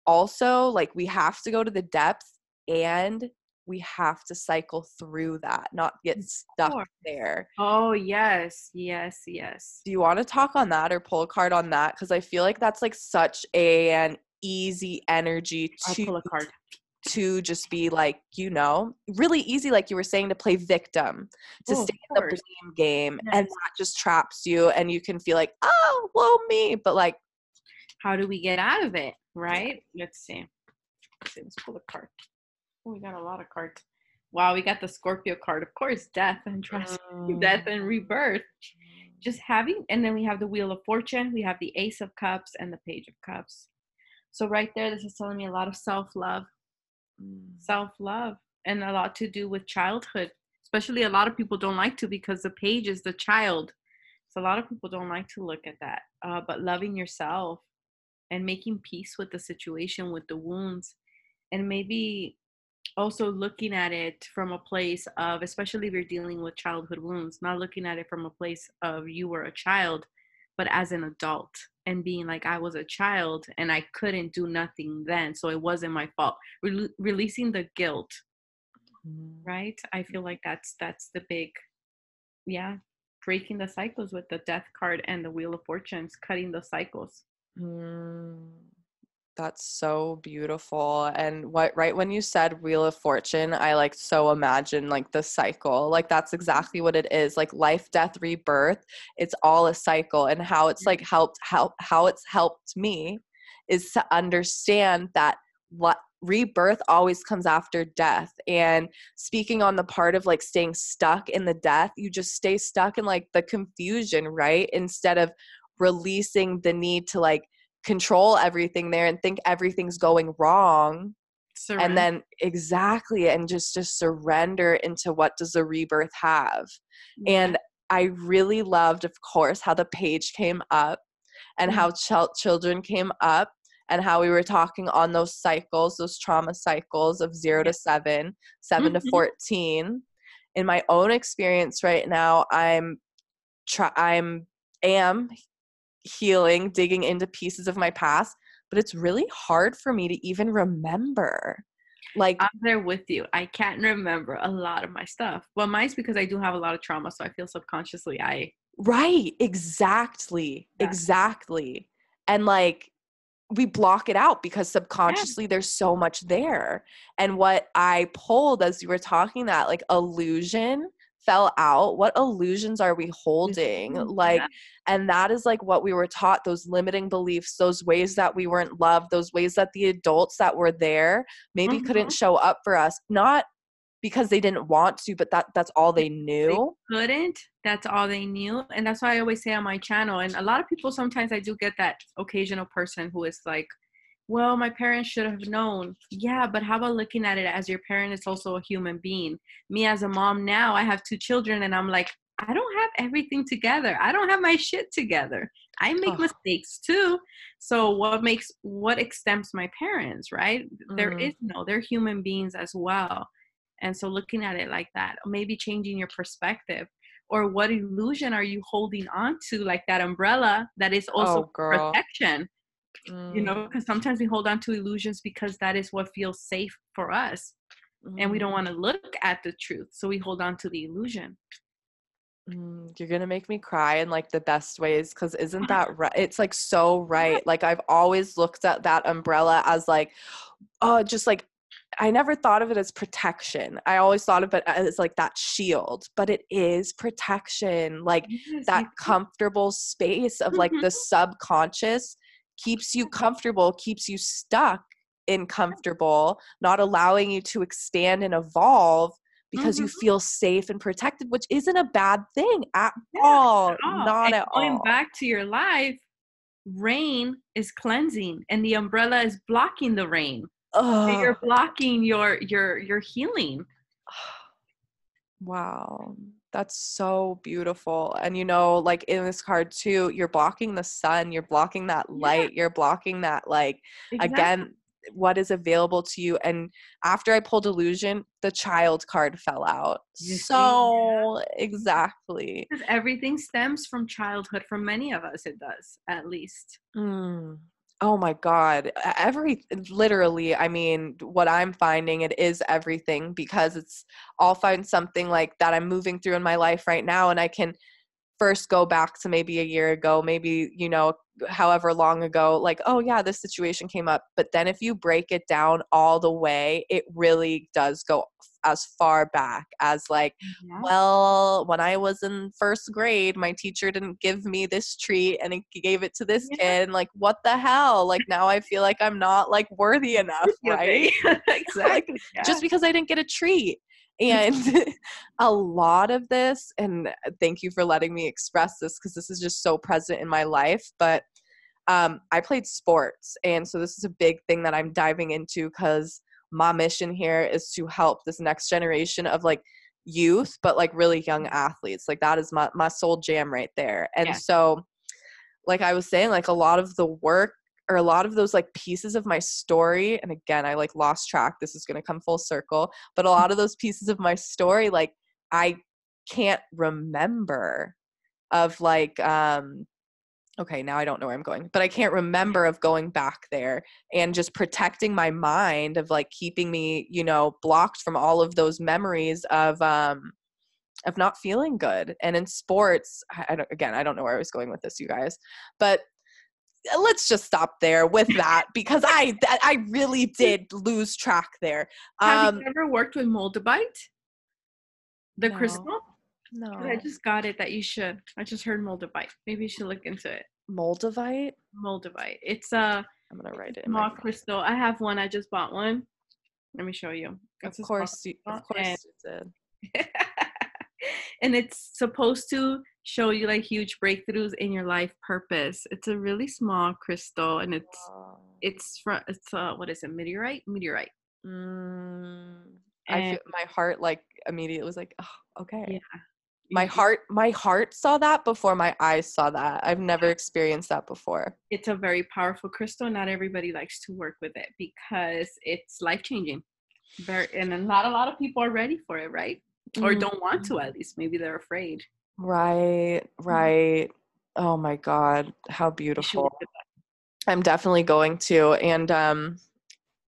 [SPEAKER 1] also like we have to go to the depth and we have to cycle through that, not get stuck there.
[SPEAKER 2] Oh, yes, yes, yes.
[SPEAKER 1] Do you want to talk on that or pull a card on that? Because I feel like that's like such a, an easy energy to pull a card. To just be like, you know, really easy, like you were saying, to play victim, to oh, stay in the blame game, yes. and that just traps you, and you can feel like, oh, woe me. But like,
[SPEAKER 2] how do we get out of it? Right? Let's see. Let's see. Let's pull a card. Oh, we got a lot of cards. Wow, we got the Scorpio card. Of course, death and trust, [laughs] mm. death and rebirth. Just having, and then we have the Wheel of Fortune, we have the Ace of Cups, and the Page of Cups. So, right there, this is telling me a lot of self love, mm. self love, and a lot to do with childhood. Especially, a lot of people don't like to because the page is the child. So, a lot of people don't like to look at that. Uh, but loving yourself and making peace with the situation, with the wounds, and maybe also looking at it from a place of especially if you're dealing with childhood wounds not looking at it from a place of you were a child but as an adult and being like i was a child and i couldn't do nothing then so it wasn't my fault Re- releasing the guilt mm. right i feel like that's that's the big yeah breaking the cycles with the death card and the wheel of fortunes cutting the cycles mm.
[SPEAKER 1] That's so beautiful. And what right when you said Wheel of Fortune, I like so imagine like the cycle. Like that's mm-hmm. exactly what it is. Like life, death, rebirth. It's all a cycle. And how it's mm-hmm. like helped how how it's helped me is to understand that what rebirth always comes after death and speaking on the part of like staying stuck in the death you just stay stuck in like the confusion right instead of releasing the need to like control everything there and think everything's going wrong surrender. and then exactly and just just surrender into what does the rebirth have yeah. and i really loved of course how the page came up and mm-hmm. how ch- children came up and how we were talking on those cycles those trauma cycles of 0 to 7 7 mm-hmm. to 14 in my own experience right now i'm try i'm am healing, digging into pieces of my past, but it's really hard for me to even remember. Like
[SPEAKER 2] I'm there with you. I can't remember a lot of my stuff. Well, mine's because I do have a lot of trauma, so I feel subconsciously I
[SPEAKER 1] Right, exactly. Yeah. Exactly. And like we block it out because subconsciously yeah. there's so much there. And what I pulled as you were talking that like illusion fell out what illusions are we holding like yeah. and that is like what we were taught those limiting beliefs those ways that we weren't loved those ways that the adults that were there maybe mm-hmm. couldn't show up for us not because they didn't want to but that that's all they knew
[SPEAKER 2] they couldn't that's all they knew and that's why i always say on my channel and a lot of people sometimes i do get that occasional person who is like well, my parents should have known. Yeah, but how about looking at it as your parent is also a human being? Me as a mom now, I have two children, and I'm like, I don't have everything together. I don't have my shit together. I make oh. mistakes too. So what makes what extends my parents, right? Mm. There is no, they're human beings as well. And so looking at it like that, maybe changing your perspective or what illusion are you holding on to like that umbrella that is also oh, protection mm. you know because sometimes we hold on to illusions because that is what feels safe for us mm. and we don't mm. want to look at the truth so we hold on to the illusion
[SPEAKER 1] mm, you're gonna make me cry in like the best ways because isn't that right it's like so right like i've always looked at that umbrella as like oh just like I never thought of it as protection. I always thought of it as like that shield, but it is protection, like yes, that comfortable space of like the [laughs] subconscious keeps you comfortable, keeps you stuck in comfortable, not allowing you to expand and evolve because mm-hmm. you feel safe and protected, which isn't a bad thing at, yeah, all. at all. Not
[SPEAKER 2] and
[SPEAKER 1] at
[SPEAKER 2] going
[SPEAKER 1] all.
[SPEAKER 2] Going back to your life, rain is cleansing and the umbrella is blocking the rain. So you're blocking your your your healing. [sighs]
[SPEAKER 1] Wow. That's so beautiful. And you know, like in this card too, you're blocking the sun, you're blocking that light, yeah. you're blocking that like exactly. again what is available to you and after i pulled illusion the child card fell out you so see? exactly
[SPEAKER 2] because everything stems from childhood for many of us it does at least
[SPEAKER 1] mm. Oh my God. Every literally, I mean, what I'm finding it is everything because it's I'll find something like that I'm moving through in my life right now and I can first go back to maybe a year ago, maybe, you know, however long ago, like, oh yeah, this situation came up. But then if you break it down all the way, it really does go as far back as like mm-hmm. well when i was in first grade my teacher didn't give me this treat and he gave it to this yeah. kid and like what the hell like now i feel like i'm not like worthy enough right [laughs]
[SPEAKER 2] exactly [laughs]
[SPEAKER 1] like, yeah. just because i didn't get a treat And [laughs] a lot of this, and thank you for letting me express this because this is just so present in my life, but um, I played sports. And so this is a big thing that I'm diving into because my mission here is to help this next generation of like youth, but like really young athletes. Like that is my, my soul jam right there. And yeah. so, like I was saying, like a lot of the work or a lot of those like pieces of my story and again i like lost track this is going to come full circle but a lot of those pieces of my story like i can't remember of like um okay now i don't know where i'm going but i can't remember of going back there and just protecting my mind of like keeping me you know blocked from all of those memories of um of not feeling good and in sports I don't, again i don't know where i was going with this you guys but let's just stop there with that [laughs] because I I really did lose track there.
[SPEAKER 2] Have you um ever worked with moldavite? The
[SPEAKER 1] no,
[SPEAKER 2] crystal?
[SPEAKER 1] No.
[SPEAKER 2] I just got it that you should. I just heard moldavite. Maybe you should look into it.
[SPEAKER 1] Moldavite?
[SPEAKER 2] Moldavite. It's a
[SPEAKER 1] I'm gonna write it.
[SPEAKER 2] Small crystal. I have one. I just bought one. Let me show you.
[SPEAKER 1] It's of course, you, of course and, [laughs]
[SPEAKER 2] and it's supposed to show you like huge breakthroughs in your life purpose. It's a really small crystal and it's oh. it's from it's uh what is it meteorite meteorite.
[SPEAKER 1] Mm, I feel my heart like immediately was like oh, okay.
[SPEAKER 2] Yeah.
[SPEAKER 1] My heart my heart saw that before my eyes saw that. I've never experienced that before.
[SPEAKER 2] It's a very powerful crystal. Not everybody likes to work with it because it's life changing. Very and not a lot of people are ready for it, right? Or mm. don't want to at least. Maybe they're afraid.
[SPEAKER 1] Right, mm-hmm. right. Oh my God, how beautiful. I'm definitely going to. And um,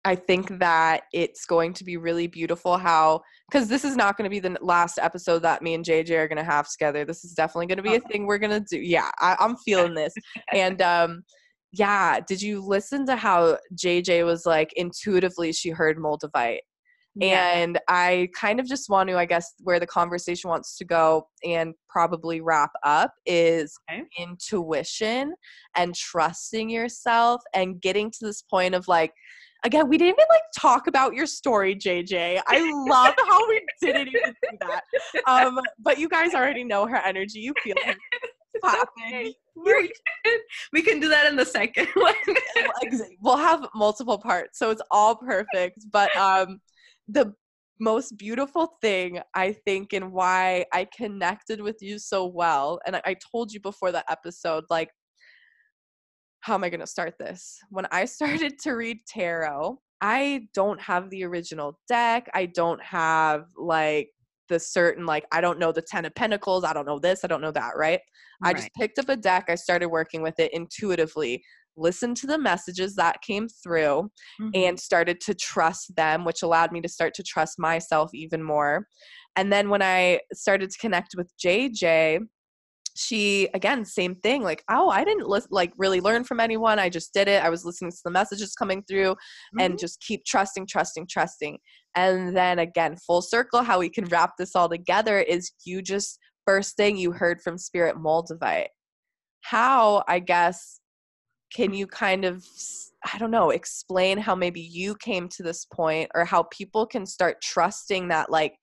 [SPEAKER 1] I think that it's going to be really beautiful how, because this is not going to be the last episode that me and JJ are going to have together. This is definitely going to be a thing we're going to do. Yeah, I, I'm feeling this. [laughs] and um, yeah, did you listen to how JJ was like intuitively she heard Moldavite? Yeah. And I kind of just want to, I guess, where the conversation wants to go and probably wrap up is okay. intuition and trusting yourself and getting to this point of like, again, we didn't even like talk about your story, JJ. I love how we [laughs] didn't even do that. Um, but you guys already know her energy. You feel her [laughs]
[SPEAKER 2] popping. We can do that in the second [laughs] one.
[SPEAKER 1] we'll have multiple parts, so it's all perfect. But um, the most beautiful thing I think and why I connected with you so well. And I, I told you before the episode, like, how am I going to start this? When I [laughs] started to read tarot, I don't have the original deck. I don't have like the certain, like, I don't know the 10 of Pentacles. I don't know this. I don't know that, right? right. I just picked up a deck. I started working with it intuitively listened to the messages that came through mm-hmm. and started to trust them, which allowed me to start to trust myself even more. And then when I started to connect with JJ, she again same thing like oh i didn't li- like really learn from anyone i just did it i was listening to the messages coming through mm-hmm. and just keep trusting trusting trusting and then again full circle how we can wrap this all together is you just first thing you heard from spirit moldavite how i guess can you kind of i don't know explain how maybe you came to this point or how people can start trusting that like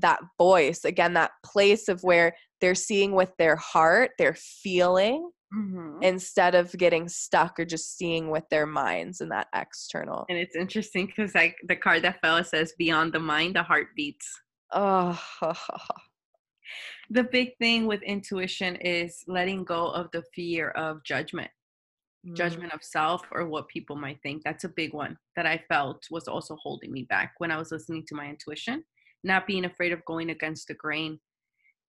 [SPEAKER 1] that voice again that place of where they're seeing with their heart they're feeling mm-hmm. instead of getting stuck or just seeing with their minds and that external
[SPEAKER 2] and it's interesting because like the card that fell says beyond the mind the heart beats
[SPEAKER 1] oh
[SPEAKER 2] the big thing with intuition is letting go of the fear of judgment mm. judgment of self or what people might think. That's a big one that I felt was also holding me back when I was listening to my intuition, not being afraid of going against the grain,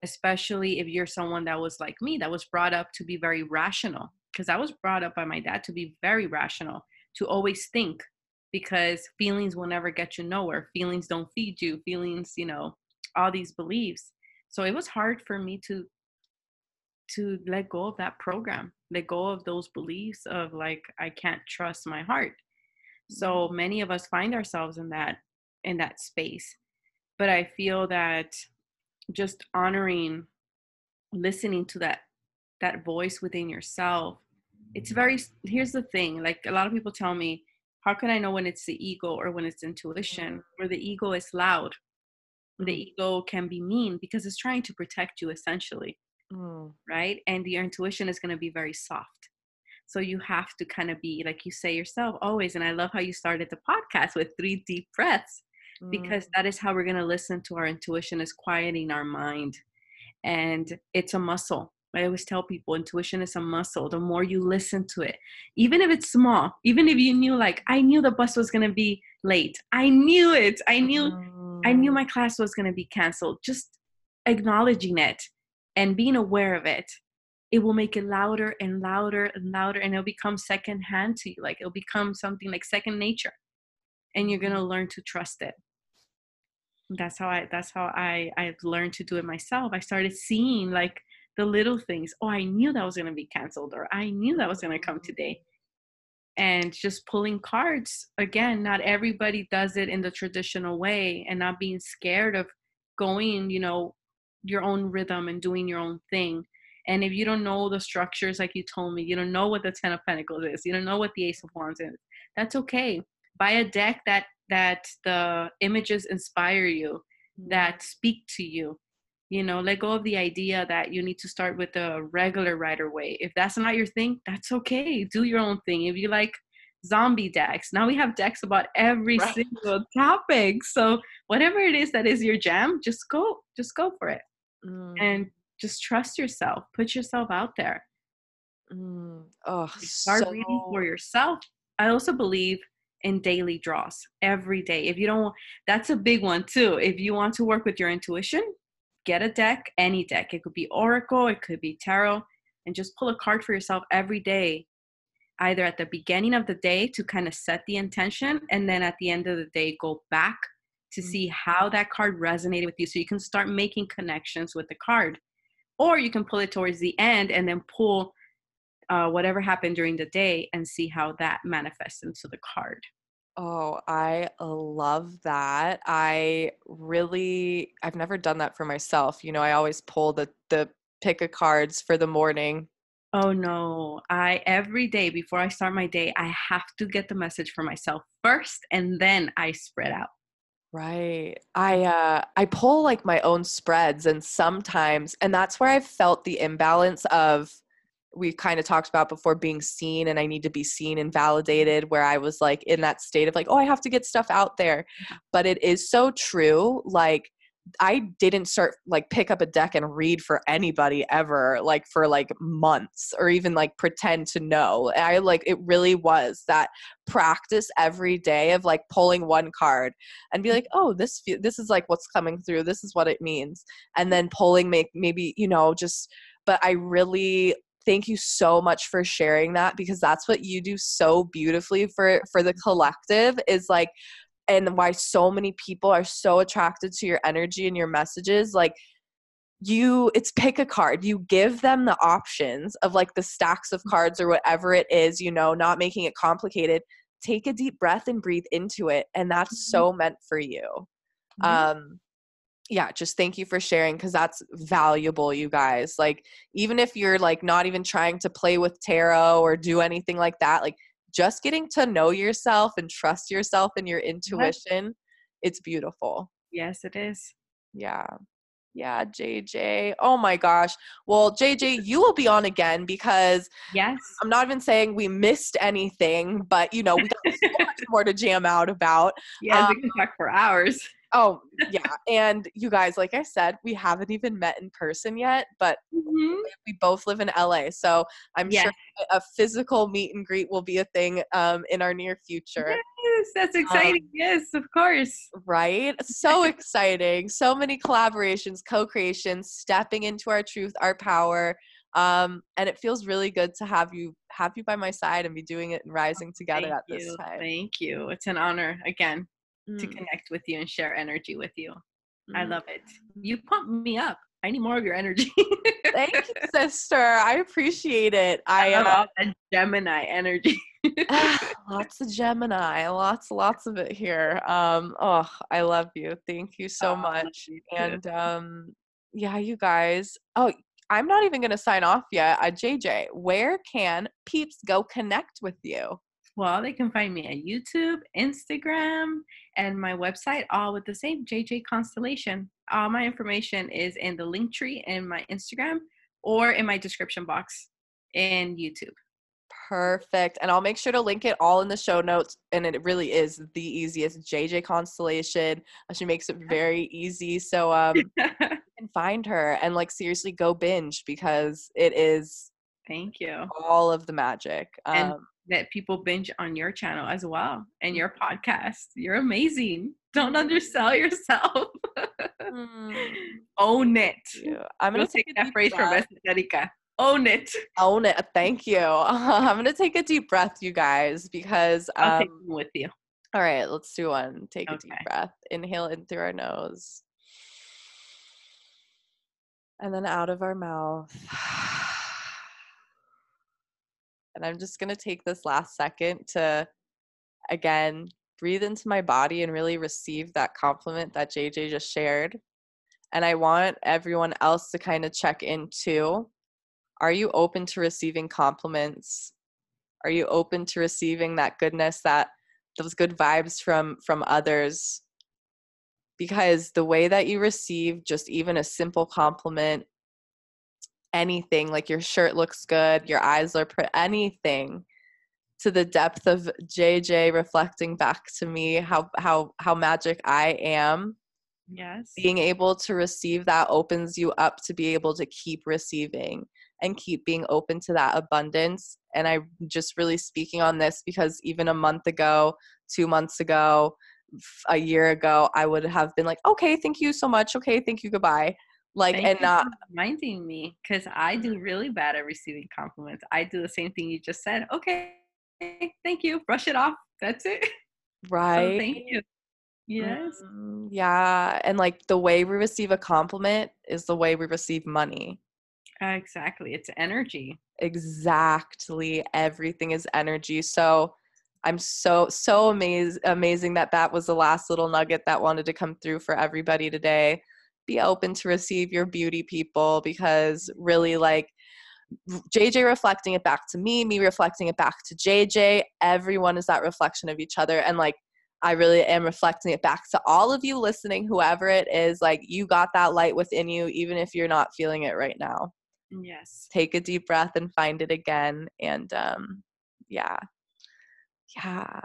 [SPEAKER 2] especially if you're someone that was like me, that was brought up to be very rational. Because I was brought up by my dad to be very rational, to always think, because feelings will never get you nowhere. Feelings don't feed you. Feelings, you know, all these beliefs. So it was hard for me to to let go of that program let go of those beliefs of like i can't trust my heart so mm-hmm. many of us find ourselves in that in that space but i feel that just honoring listening to that that voice within yourself it's very here's the thing like a lot of people tell me how can i know when it's the ego or when it's intuition where the ego is loud? The
[SPEAKER 1] Mm.
[SPEAKER 2] ego can be mean because it's trying to protect you essentially
[SPEAKER 1] Mm.
[SPEAKER 2] right? And your intuition is going to be very soft. So you have to kind of be like you say yourself always and i love how you started the podcast with three deep breaths because
[SPEAKER 1] Mm.
[SPEAKER 2] that is how we're going to listen to our intuition is quieting our mind and it's a muscle i always tell people intuition is a muscle the more you listen to it even if it's small even if you knew like i knew the bus was going to be late i knew it i knew i knew
[SPEAKER 1] Mm.
[SPEAKER 2] my class was going to be canceled just acknowledging it and being aware of it it will make it louder and louder and louder and it'll become second hand to you like it'll become something like second nature and you're going to learn to trust it that's how i that's how i i've learned to do it myself. I started seeing like the little things oh i knew that was going to be canceled or i knew that was going to come mm-hmm. today. And just pulling cards again not everybody does it in the traditional way and not being scared of going you know your own rhythm and doing your own thing. And if you don't know the structures like you told me you don't know what the ten of pentacles is you don't know what the ace of wands is that's okay. Buy a deck that that the images inspire you that speak to you. You know let go of the idea that you need to start with a regular Rider-Waite if that's not your thing that's okay. Do your own thing. If you like zombie decks now we have decks about every
[SPEAKER 1] Right.
[SPEAKER 2] single topic. So whatever it is that is your jam just go just go for it.
[SPEAKER 1] Mm.
[SPEAKER 2] and just trust yourself. Put yourself out there.
[SPEAKER 1] Mm. Oh,
[SPEAKER 2] start
[SPEAKER 1] so
[SPEAKER 2] reading for yourself. I also believe in daily draws every day. If you don't that's a big one too. If you want to work with your intuition get a deck any deck. It could be oracle it could be tarot and just pull a card for yourself every day either at the beginning of the day to kind of set the intention and then at the end of the day go back to
[SPEAKER 1] Mm.
[SPEAKER 2] see how that card resonated with you. So you can start making connections with the card or you can pull it towards the end and then pull uh, whatever happened during the day and see how that manifests into the card
[SPEAKER 1] Oh, I love that. I really I've never done that for myself. You know, I always pull the the pick of cards for the morning.
[SPEAKER 2] oh no i every day before i start my day i have to get the message for myself first and then i spread out
[SPEAKER 1] Right. I uh I pull like my own spreads and sometimes and that's where I've felt the imbalance of we kind of talked about before being seen and I need to be seen and validated where I was like in that state of like oh I have to get stuff out there. But it is so true like I didn't start like pick up a deck and read for anybody ever like for like months or even like pretend to know. I like it really was that practice every day of like pulling one card and be like, oh, this this is like what's coming through. This is what it means, and then pulling make maybe you know just. But I really thank you so much for sharing that because that's what you do so beautifully for for the collective is like and why so many people are so attracted to your energy and your messages like you it's pick a card. You give them the options of like the stacks of cards or whatever it is you know not making it complicated. Take a deep breath and breathe into it and that's
[SPEAKER 2] Mhm.
[SPEAKER 1] so meant for you. Um yeah just thank you for sharing because that's valuable you guys like even if you're like not even trying to play with tarot or do anything like that like just getting to know yourself and trust yourself and your intuition it's beautiful.
[SPEAKER 2] Yes it is.
[SPEAKER 1] Yeah. Yeah jj oh my gosh. Well jj you will be on again because
[SPEAKER 2] yes.
[SPEAKER 1] I'm not even saying we missed anything but you know we got so much [laughs] more to jam out about.
[SPEAKER 2] Yeah,
[SPEAKER 1] um,
[SPEAKER 2] we can talk for hours
[SPEAKER 1] Oh, yeah. And you guys, like I said, we haven't even met in person yet, but
[SPEAKER 2] Mhm.
[SPEAKER 1] we both live in LA. So I'm
[SPEAKER 2] Yes.
[SPEAKER 1] sure a physical meet and greet will be a thing um, in our near future.
[SPEAKER 2] yes that's exciting yes of course
[SPEAKER 1] Right? So exciting. So many collaborations, co creations, stepping into our truth, our power. Um, and it feels really good to have you have you by my side and be doing it and rising together
[SPEAKER 2] Thank
[SPEAKER 1] at this
[SPEAKER 2] you.
[SPEAKER 1] time.
[SPEAKER 2] Thank you. It's an honor again to
[SPEAKER 1] Mm,
[SPEAKER 2] connect with you and share energy with you. I
[SPEAKER 1] mm.
[SPEAKER 2] love it. You pump me up. I need more of your energy.
[SPEAKER 1] Thank you, [laughs] sister. I appreciate it. I
[SPEAKER 2] love
[SPEAKER 1] uh,
[SPEAKER 2] that Gemini energy. [laughs]
[SPEAKER 1] lots of Gemini, lots, lots of it here. Um, oh, I love you. Thank you so
[SPEAKER 2] Oh,
[SPEAKER 1] much.
[SPEAKER 2] you.
[SPEAKER 1] And um, yeah, you guys. Oh, I'm not even gonna sign off yet. Uh, JJ, where can peeps go connect with you?
[SPEAKER 2] Well, they can find me at YouTube, Instagram, and my website, all with the same JJ Constellation. All my information is in the link tree in my Instagram or in my description box in YouTube.
[SPEAKER 1] Perfect. And I'll make sure to link it all in the show notes. And it really is the easiest JJ Constellation. She makes it [laughs] very easy. So um [laughs] you can find her and like seriously go binge because it is
[SPEAKER 2] thank you.
[SPEAKER 1] All of the magic.
[SPEAKER 2] Um, and that people binge on your channel as well and your mm-hmm. podcast. You're amazing. Don't undersell yourself. mm. [laughs] Own it.
[SPEAKER 1] I'm gonna take,
[SPEAKER 2] take that phrase from Erika. Own it.
[SPEAKER 1] Own it. Thank you. [laughs] I'm gonna take a deep breath, you guys, because um,
[SPEAKER 2] I'll take um, with you.
[SPEAKER 1] All right, let's do one. Take okay. a deep breath. Inhale in through our nose. And then out of our mouth. [sighs] [sighs] And I'm just going to take this last second to, again, breathe into my body and really receive that compliment that JJ just shared. And I want everyone else to kind of check in too. Are you open to receiving compliments? Are you open to receiving that goodness, that those good vibes from from others? Because the way that you receive just even a simple compliment anything like your shirt looks good your eyes are pretty anything to the depth of jj reflecting back to me how how how magic i am
[SPEAKER 2] yes.
[SPEAKER 1] being able to receive that opens you up to be able to keep receiving and keep being open to that abundance. And i'm just really speaking on this because even a month ago two months ago a year ago i would have been like okay thank you so much. Okay thank you. Goodbye like Thank and not
[SPEAKER 2] reminding me because I do really bad at receiving compliments. I do the same thing you just said. Okay, thank you. Brush it off. That's it. [laughs]
[SPEAKER 1] Right.
[SPEAKER 2] So thank you. Yes.
[SPEAKER 1] Mm, yeah, and like the way we receive a compliment is the way we receive money.
[SPEAKER 2] Exactly. It's energy.
[SPEAKER 1] Exactly. Everything is energy. So I'm so so amazed amazing that that was the last little nugget that wanted to come through for everybody today be open to receive your beauty people because really like JJ reflecting it back to me, me reflecting it back to JJ, everyone is that reflection of each other and like I really am reflecting it back to all of you listening whoever it is like you got that light within you even if you're not feeling it right now.
[SPEAKER 2] Yes.
[SPEAKER 1] Take a deep breath and find it again and um yeah. Yeah.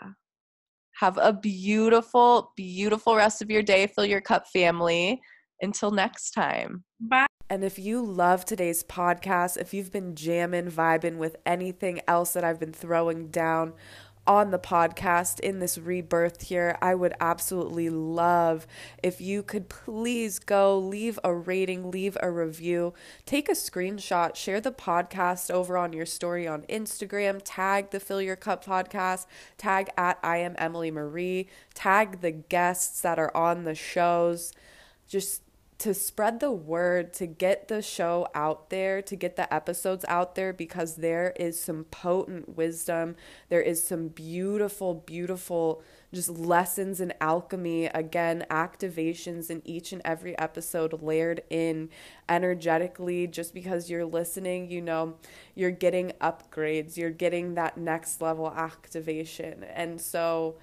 [SPEAKER 1] Have a beautiful beautiful rest of your day. Fill your cup family. Until next time.
[SPEAKER 2] Bye.
[SPEAKER 1] And if you love today's podcast, if you've been jamming, vibing with anything else that I've been throwing down on the podcast in this rebirth here, I would absolutely love if you could please go leave a rating, leave a review, take a screenshot, share the podcast over on your story on Instagram, tag the Fill Your Cup podcast, tag at I am Emily Marie, tag the guests that are on the shows. Just to spread the word, to get the show out there, to get the episodes out there, because there is some potent wisdom. There is some beautiful, beautiful just lessons in alchemy. Again, activations in each and every episode layered in energetically. Just because you're listening, you know, you're getting upgrades, you're getting that next level activation. And so,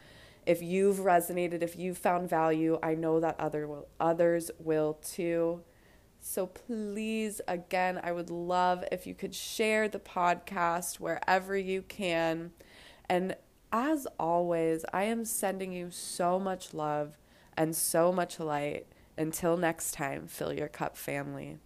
[SPEAKER 1] if you've resonated, if you've found value, I know that other will, others will too. So please, again, I would love if you could share the podcast wherever you can. And as always, I am sending you so much love and so much light. Until next time, fill your cup, family.